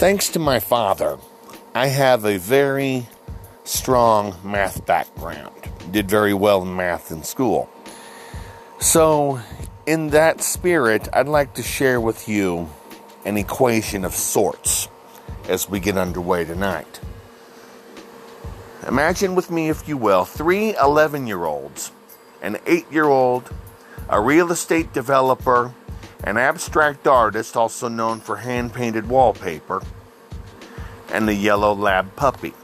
Thanks to my father, I have a very strong math background. Did very well in math in school. So, in that spirit, I'd like to share with you an equation of sorts as we get underway tonight. Imagine with me, if you will, three 11 year olds, an 8 year old, a real estate developer, an abstract artist, also known for hand painted wallpaper, and the yellow lab puppy.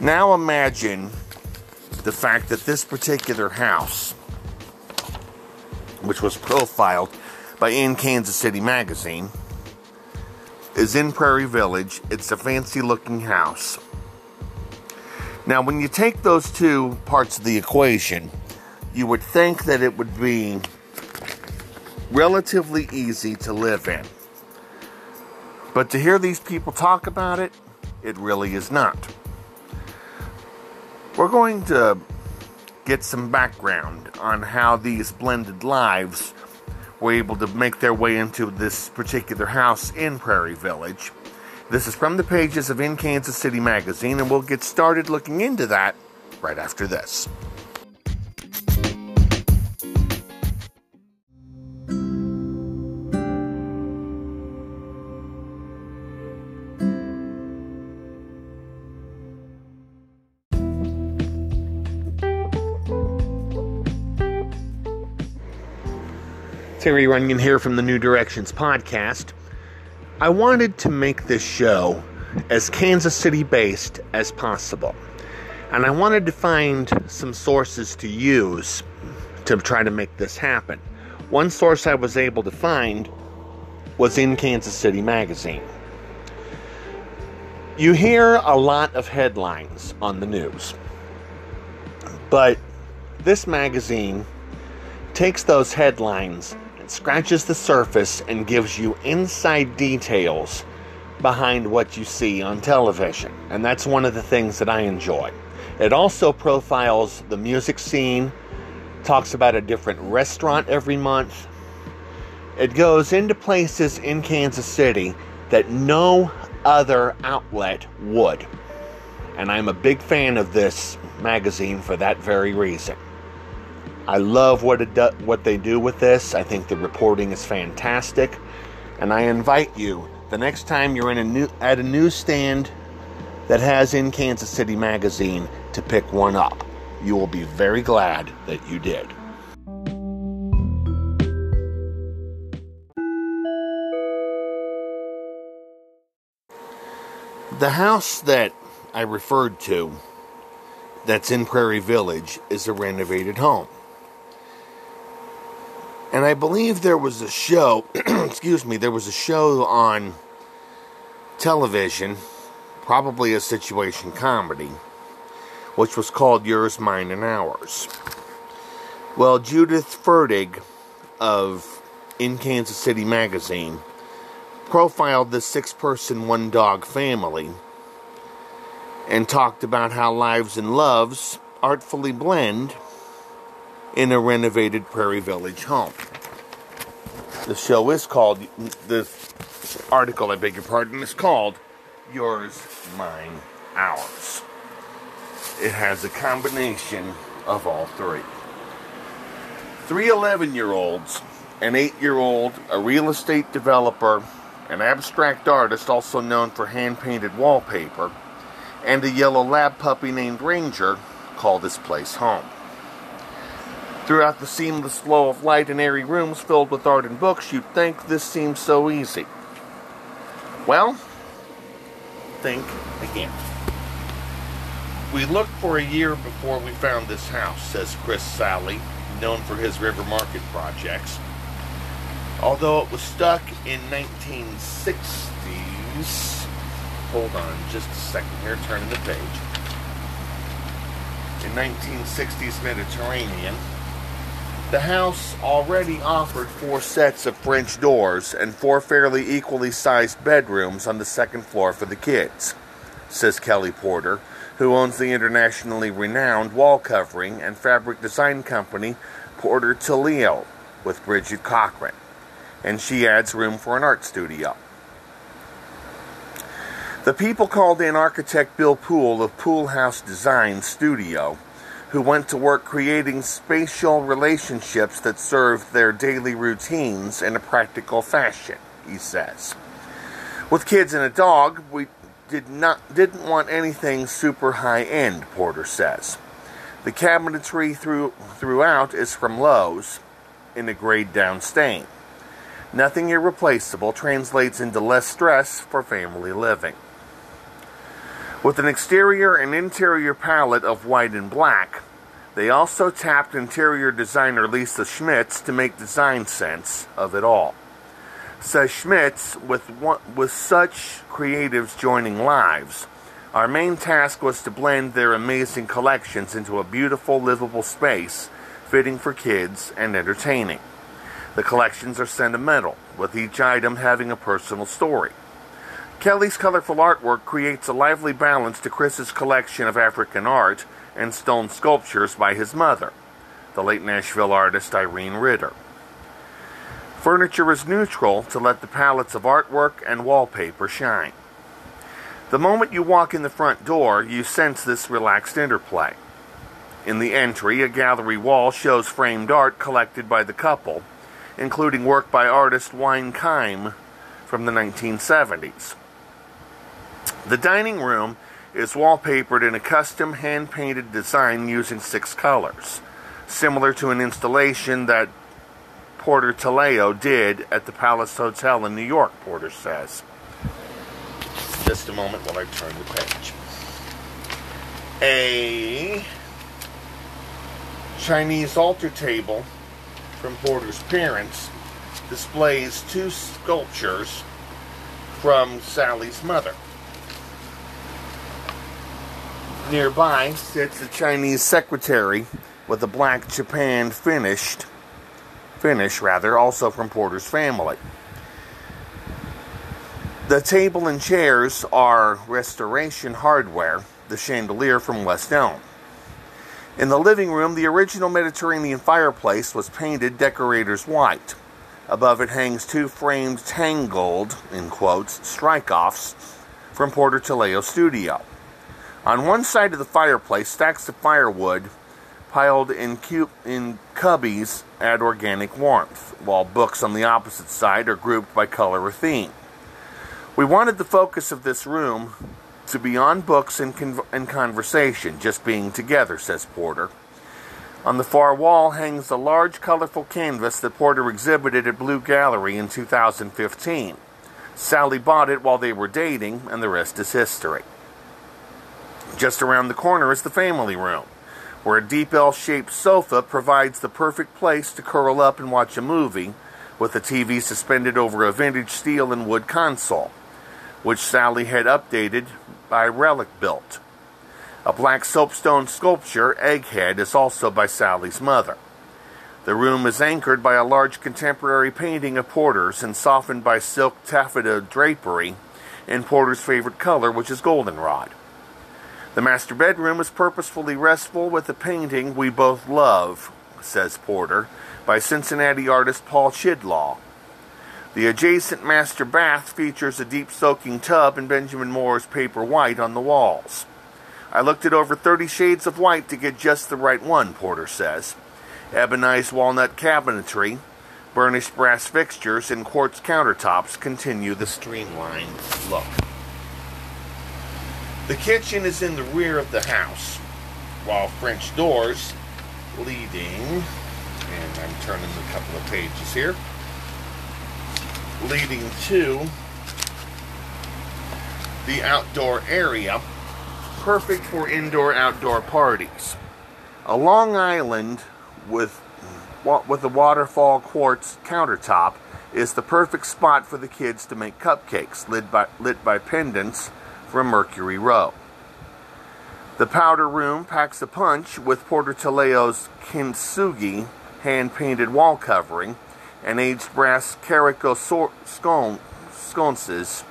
Now imagine the fact that this particular house, which was profiled by In Kansas City Magazine, is in Prairie Village. It's a fancy looking house. Now, when you take those two parts of the equation, you would think that it would be relatively easy to live in. But to hear these people talk about it, it really is not. We're going to get some background on how these blended lives were able to make their way into this particular house in Prairie Village. This is from the pages of In Kansas City magazine, and we'll get started looking into that right after this. Terry Runyan here from the New Directions podcast. I wanted to make this show as Kansas City based as possible. And I wanted to find some sources to use to try to make this happen. One source I was able to find was in Kansas City Magazine. You hear a lot of headlines on the news, but this magazine takes those headlines scratches the surface and gives you inside details behind what you see on television. And that's one of the things that I enjoy. It also profiles the music scene, talks about a different restaurant every month. It goes into places in Kansas City that no other outlet would. And I'm a big fan of this magazine for that very reason. I love what it do, what they do with this. I think the reporting is fantastic, and I invite you the next time you're in a new at a newsstand that has in Kansas City magazine to pick one up. You will be very glad that you did. The house that I referred to that's in Prairie Village is a renovated home. And I believe there was a show, excuse me, there was a show on television, probably a situation comedy, which was called Yours, Mine, and Ours. Well, Judith Fertig of In Kansas City magazine profiled this six person, one dog family and talked about how lives and loves artfully blend in a renovated Prairie Village home. The show is called, this article, I beg your pardon, is called Yours, Mine, Ours. It has a combination of all three. Three 11 year olds, an 8 year old, a real estate developer, an abstract artist also known for hand painted wallpaper, and a yellow lab puppy named Ranger call this place home. Throughout the seamless flow of light and airy rooms filled with art and books, you'd think this seems so easy. Well, think again. We looked for a year before we found this house, says Chris Sally, known for his River Market projects. Although it was stuck in 1960s, hold on just a second here, turning the page. In 1960s Mediterranean, the house already offered four sets of French doors and four fairly equally sized bedrooms on the second floor for the kids, says Kelly Porter, who owns the internationally renowned wall covering and fabric design company Porter Teleo with Bridget Cochran. And she adds room for an art studio. The people called in architect Bill Poole of Poole House Design Studio, who went to work creating spatial relationships that served their daily routines in a practical fashion, he says. With kids and a dog, we did not didn't want anything super high end, Porter says. The cabinetry through, throughout is from Lowe's in a grade down stain. Nothing irreplaceable translates into less stress for family living. With an exterior and interior palette of white and black, they also tapped interior designer Lisa Schmitz to make design sense of it all. Says Schmitz, with, one, with such creatives joining lives, our main task was to blend their amazing collections into a beautiful, livable space fitting for kids and entertaining. The collections are sentimental, with each item having a personal story. Kelly's colorful artwork creates a lively balance to Chris's collection of African art and stone sculptures by his mother, the late Nashville artist Irene Ritter. Furniture is neutral to let the palettes of artwork and wallpaper shine. The moment you walk in the front door, you sense this relaxed interplay. In the entry, a gallery wall shows framed art collected by the couple, including work by artist Wayne Kime from the 1970s. The dining room is wallpapered in a custom hand painted design using six colors, similar to an installation that Porter Teleo did at the Palace Hotel in New York, Porter says. Just a moment while I turn the page. A Chinese altar table from Porter's parents displays two sculptures from Sally's mother. Nearby sits a Chinese secretary with a black Japan finished finish, rather, also from Porter's family. The table and chairs are restoration hardware, the chandelier from West Elm. In the living room, the original Mediterranean fireplace was painted decorator's white. Above it hangs two framed tangled, in quotes, strike-offs from Porter Teleo Studio. On one side of the fireplace, stacks of firewood piled in, cu- in cubbies add organic warmth, while books on the opposite side are grouped by color or theme. We wanted the focus of this room to be on books and, con- and conversation, just being together, says Porter. On the far wall hangs a large, colorful canvas that Porter exhibited at Blue Gallery in 2015. Sally bought it while they were dating, and the rest is history. Just around the corner is the family room where a deep L shaped sofa provides the perfect place to curl up and watch a movie, with the TV suspended over a vintage steel and wood console, which Sally had updated by Relic Built. A black soapstone sculpture, Egghead, is also by Sally's mother. The room is anchored by a large contemporary painting of Porter's and softened by silk taffeta drapery in Porter's favorite color, which is goldenrod. The master bedroom is purposefully restful with a painting we both love, says Porter, by Cincinnati artist Paul Chidlaw. The adjacent master bath features a deep soaking tub and Benjamin Moore's paper white on the walls. I looked at over 30 shades of white to get just the right one, Porter says. Ebonized walnut cabinetry, burnished brass fixtures, and quartz countertops continue the streamlined look. The kitchen is in the rear of the house, while French doors leading, and I'm turning a couple of pages here, leading to the outdoor area, perfect for indoor outdoor parties. A long island with with a waterfall quartz countertop is the perfect spot for the kids to make cupcakes lit by, lit by pendants from Mercury Row. The powder room packs a punch with Porter Teleo's kintsugi hand painted wall covering and aged brass caraco sconces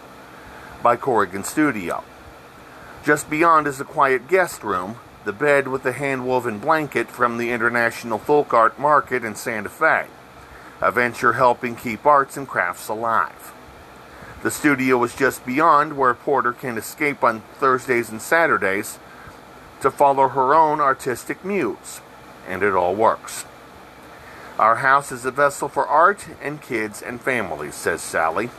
by Corrigan Studio. Just beyond is a quiet guest room, the bed with the hand woven blanket from the International Folk Art Market in Santa Fe, a venture helping keep arts and crafts alive. The studio is just beyond where Porter can escape on Thursdays and Saturdays to follow her own artistic muse, and it all works. Our house is a vessel for art and kids and families, says Sally,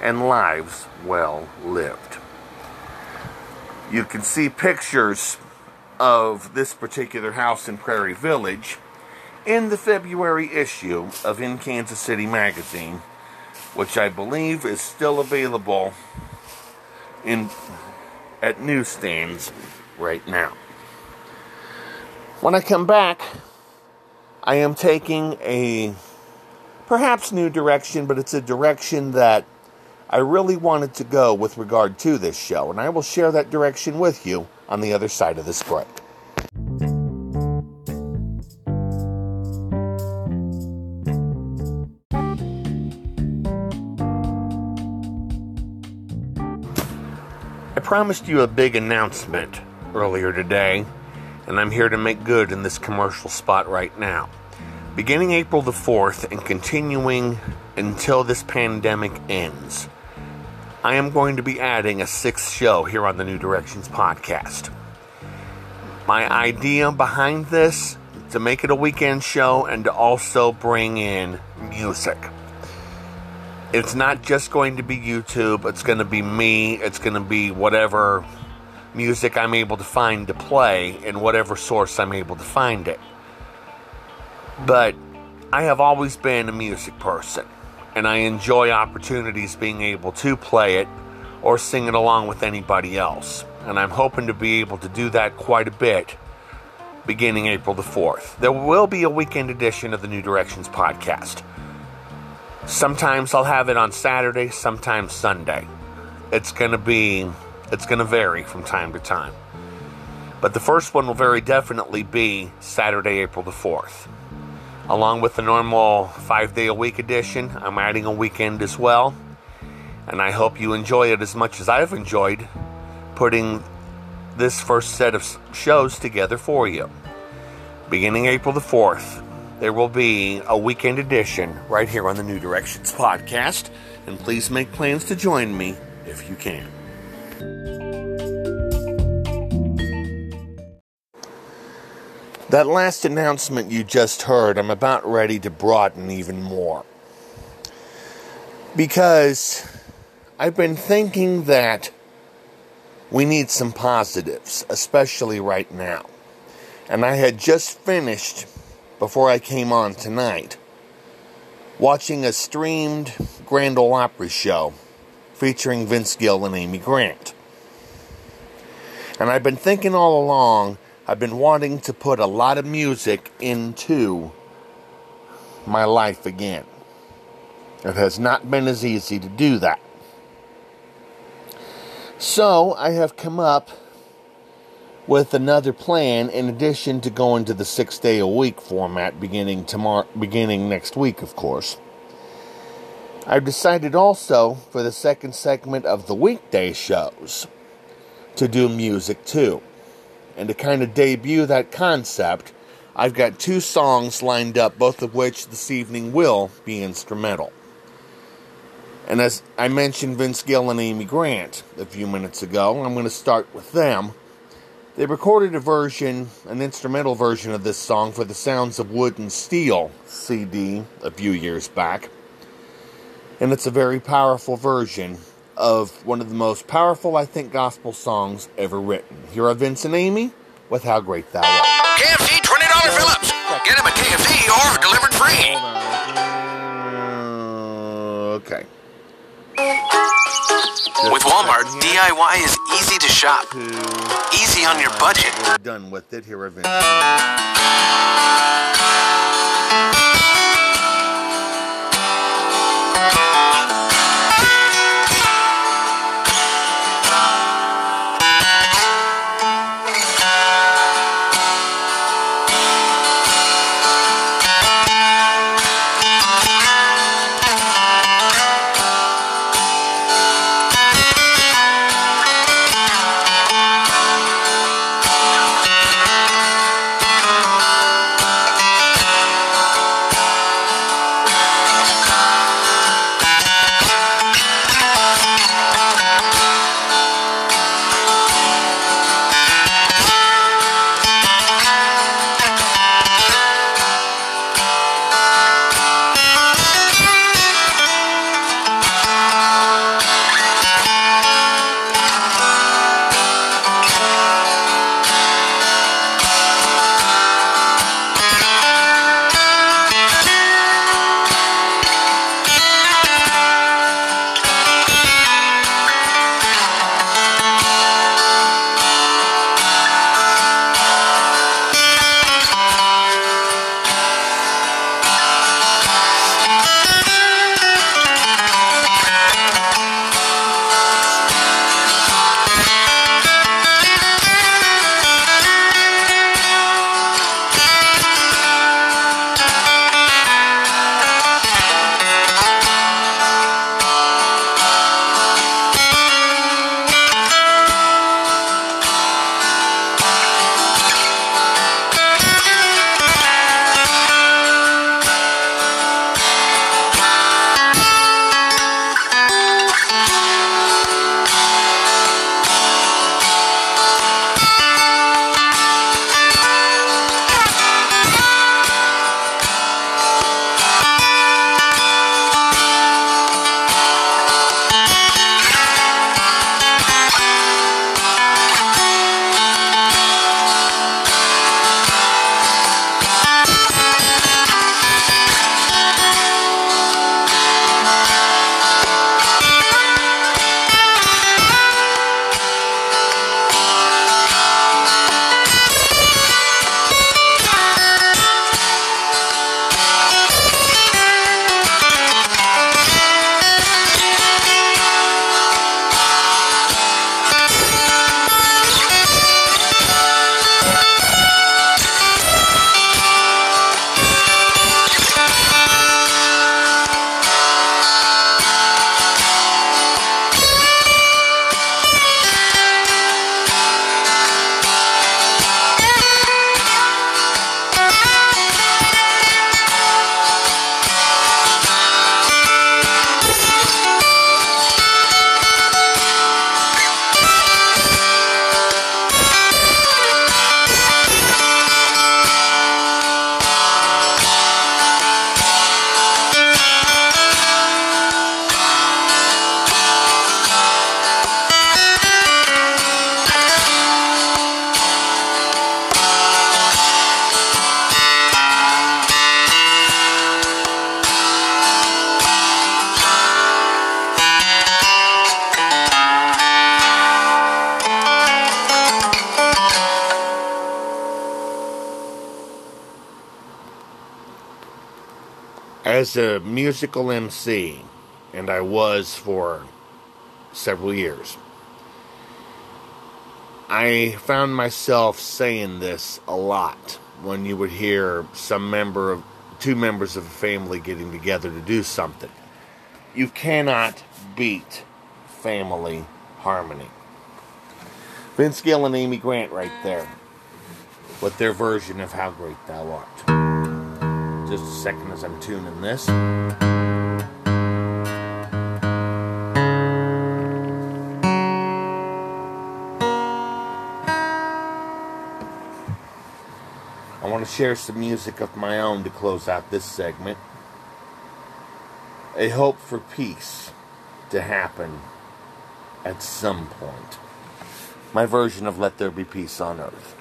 and lives well lived. You can see pictures of this particular house in Prairie Village in the February issue of In Kansas City magazine which I believe is still available in at newsstands right now. When I come back, I am taking a perhaps new direction, but it's a direction that I really wanted to go with regard to this show, and I will share that direction with you on the other side of this break. Promised you a big announcement earlier today, and I'm here to make good in this commercial spot right now. Beginning April the 4th and continuing until this pandemic ends, I am going to be adding a sixth show here on the New Directions podcast. My idea behind this to make it a weekend show and to also bring in music it's not just going to be YouTube, it's going to be me, it's going to be whatever music I'm able to find to play in whatever source I'm able to find it. But I have always been a music person, and I enjoy opportunities being able to play it or sing it along with anybody else. And I'm hoping to be able to do that quite a bit beginning April the 4th. There will be a weekend edition of the New Directions podcast. Sometimes I'll have it on Saturday, sometimes Sunday. It's going to be, it's going to vary from time to time. But the first one will very definitely be Saturday, April the 4th. Along with the normal five day a week edition, I'm adding a weekend as well. And I hope you enjoy it as much as I've enjoyed putting this first set of shows together for you. Beginning April the 4th, there will be a weekend edition right here on the New Directions podcast. And please make plans to join me if you can. That last announcement you just heard, I'm about ready to broaden even more. Because I've been thinking that we need some positives, especially right now. And I had just finished before I came on tonight, watching a streamed Grand Ole Opry show featuring Vince Gill and Amy Grant. And I've been thinking all along, I've been wanting to put a lot of music into my life again. It has not been as easy to do that. So I have come up with another plan in addition to going to the six day a week format beginning tomorrow beginning next week of course. I've decided also for the second segment of the weekday shows to do music too. And to kind of debut that concept i've got two songs lined up both of which this evening will be instrumental. And as i mentioned vince gill and amy grant a few minutes ago i'm going to start with them they recorded a version, an instrumental version of this song for the Sounds of Wood and Steel CD a few years back. And it's a very powerful version of one of the most powerful, I think, gospel songs ever written. Here are Vince and Amy with How Great Thou Art. KFC $20 Fill Ups. Get them at KFC or delivered free. With Walmart, DIY is easy to shop, easy on your budget. We're done with it here eventually. As a musical MC, and I was for several years, I found myself saying this a lot when you would hear some member of two members of a family getting together to do something. You cannot beat family harmony. Vince Gill and Amy Grant right there with their version of How Great Thou Art. Just a second as I'm tuning this. I want to share some music of my own to close out this segment. A hope for peace to happen at some point. My version of Let There Be Peace on Earth.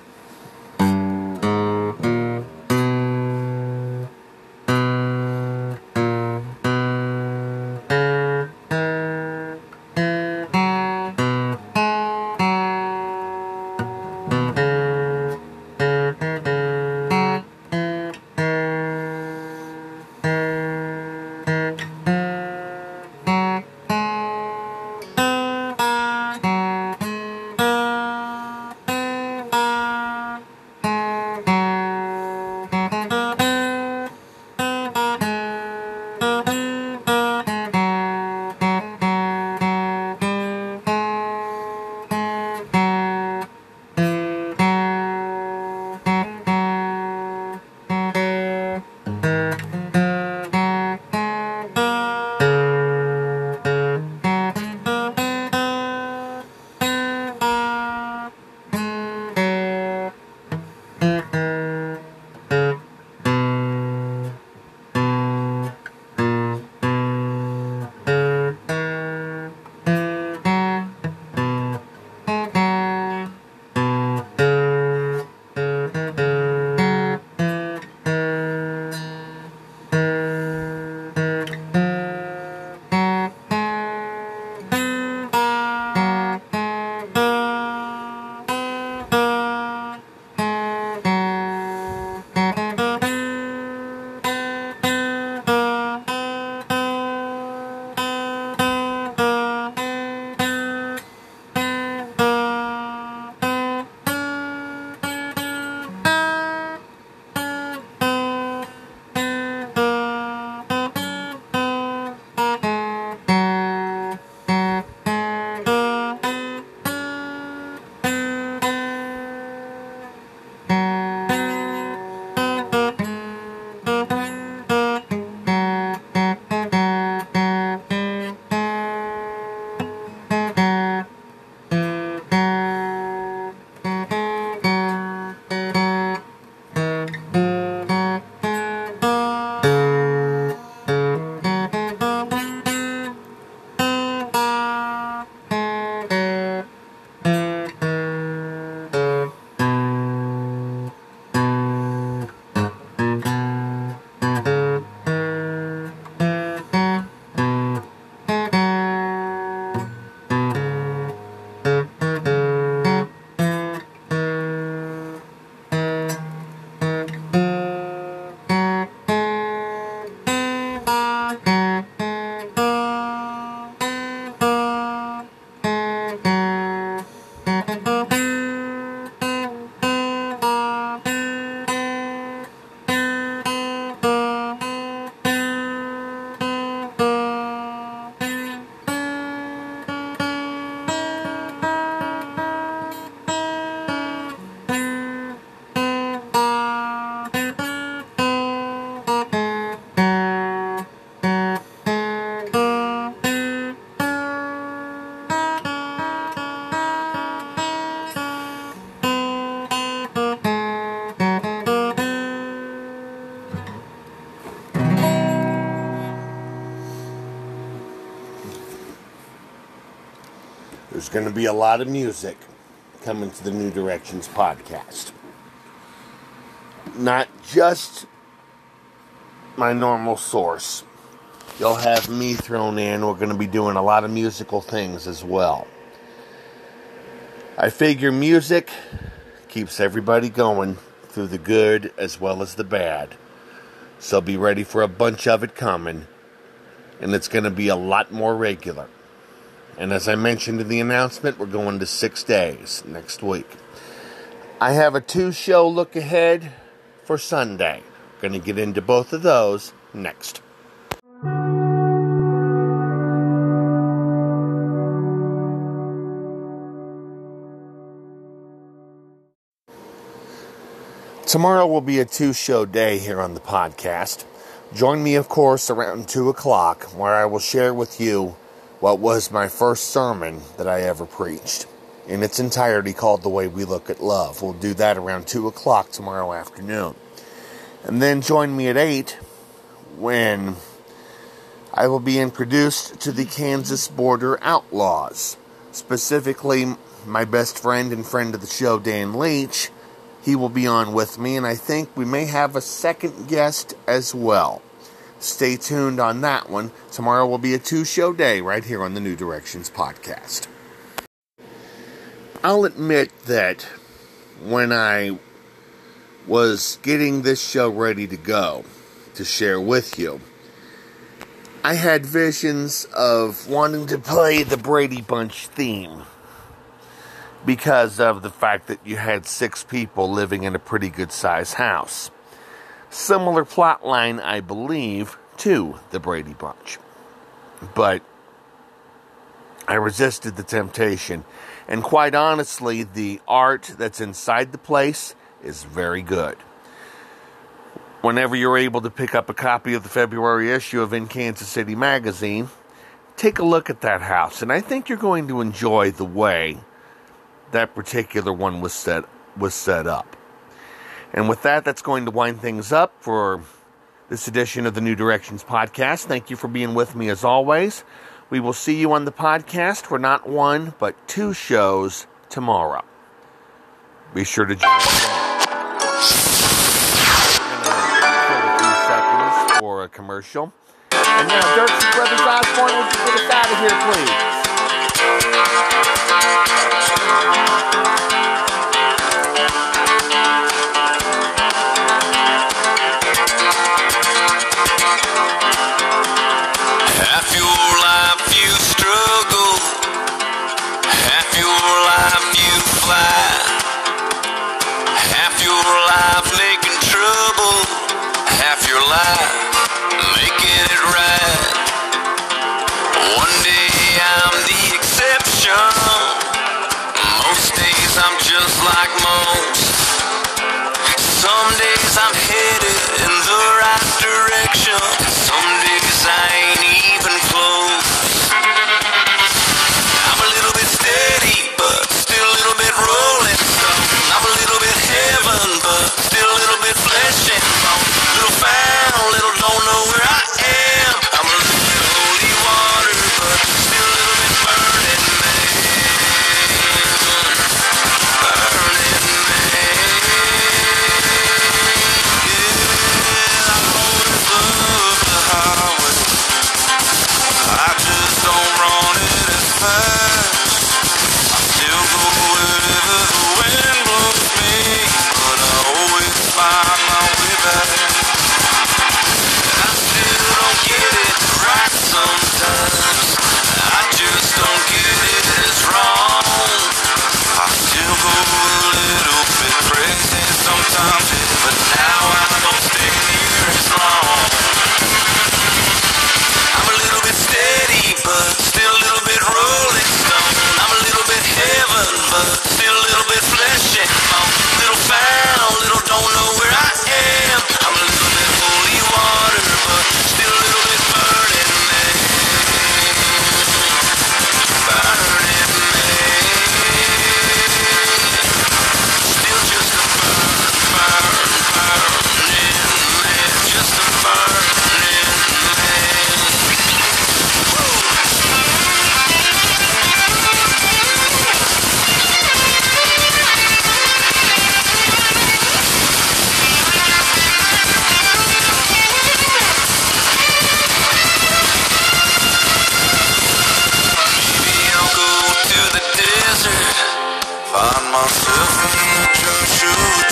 A lot of music coming to the New Directions podcast. Not just my normal source. You'll have me thrown in. We're going to be doing a lot of musical things as well. I figure music keeps everybody going through the good as well as the bad. So be ready for a bunch of it coming. And it's going to be a lot more regular. And as I mentioned in the announcement, we're going to six days next week. I have a two show look ahead for Sunday. Going to get into both of those next. Tomorrow will be a two show day here on the podcast. Join me, of course, around 2 o'clock, where I will share with you what was my first sermon that I ever preached. In its entirety, called The Way We Look at Love. We'll do that around 2 o'clock tomorrow afternoon. And then join me at 8 when I will be introduced to the Kansas Border Outlaws. Specifically, my best friend and friend of the show, Dan Leach he will be on with me, and I think we may have a second guest as well. Stay tuned on that one. Tomorrow will be a two show day right here on the New Directions podcast. I'll admit that when I was getting this show ready to go to share with you, I had visions of wanting to play the Brady Bunch theme because of the fact that you had six people living in a pretty good sized house. Similar plot line, I believe, to the Brady Bunch. But I resisted the temptation. And quite honestly, the art that's inside the place is very good. Whenever you're able to pick up a copy of the February issue of In Kansas City magazine, take a look at that house. And I think you're going to enjoy the way that particular one was set was set up. And with that, that's going to wind things up for this edition of the New Directions podcast. Thank you for being with me as always. We will see you on the podcast for not one, but two shows tomorrow. Be sure to join us. for a commercial. And now, Dirks Brothers Osborne, would you get us out of here, please? something. Find myself in the church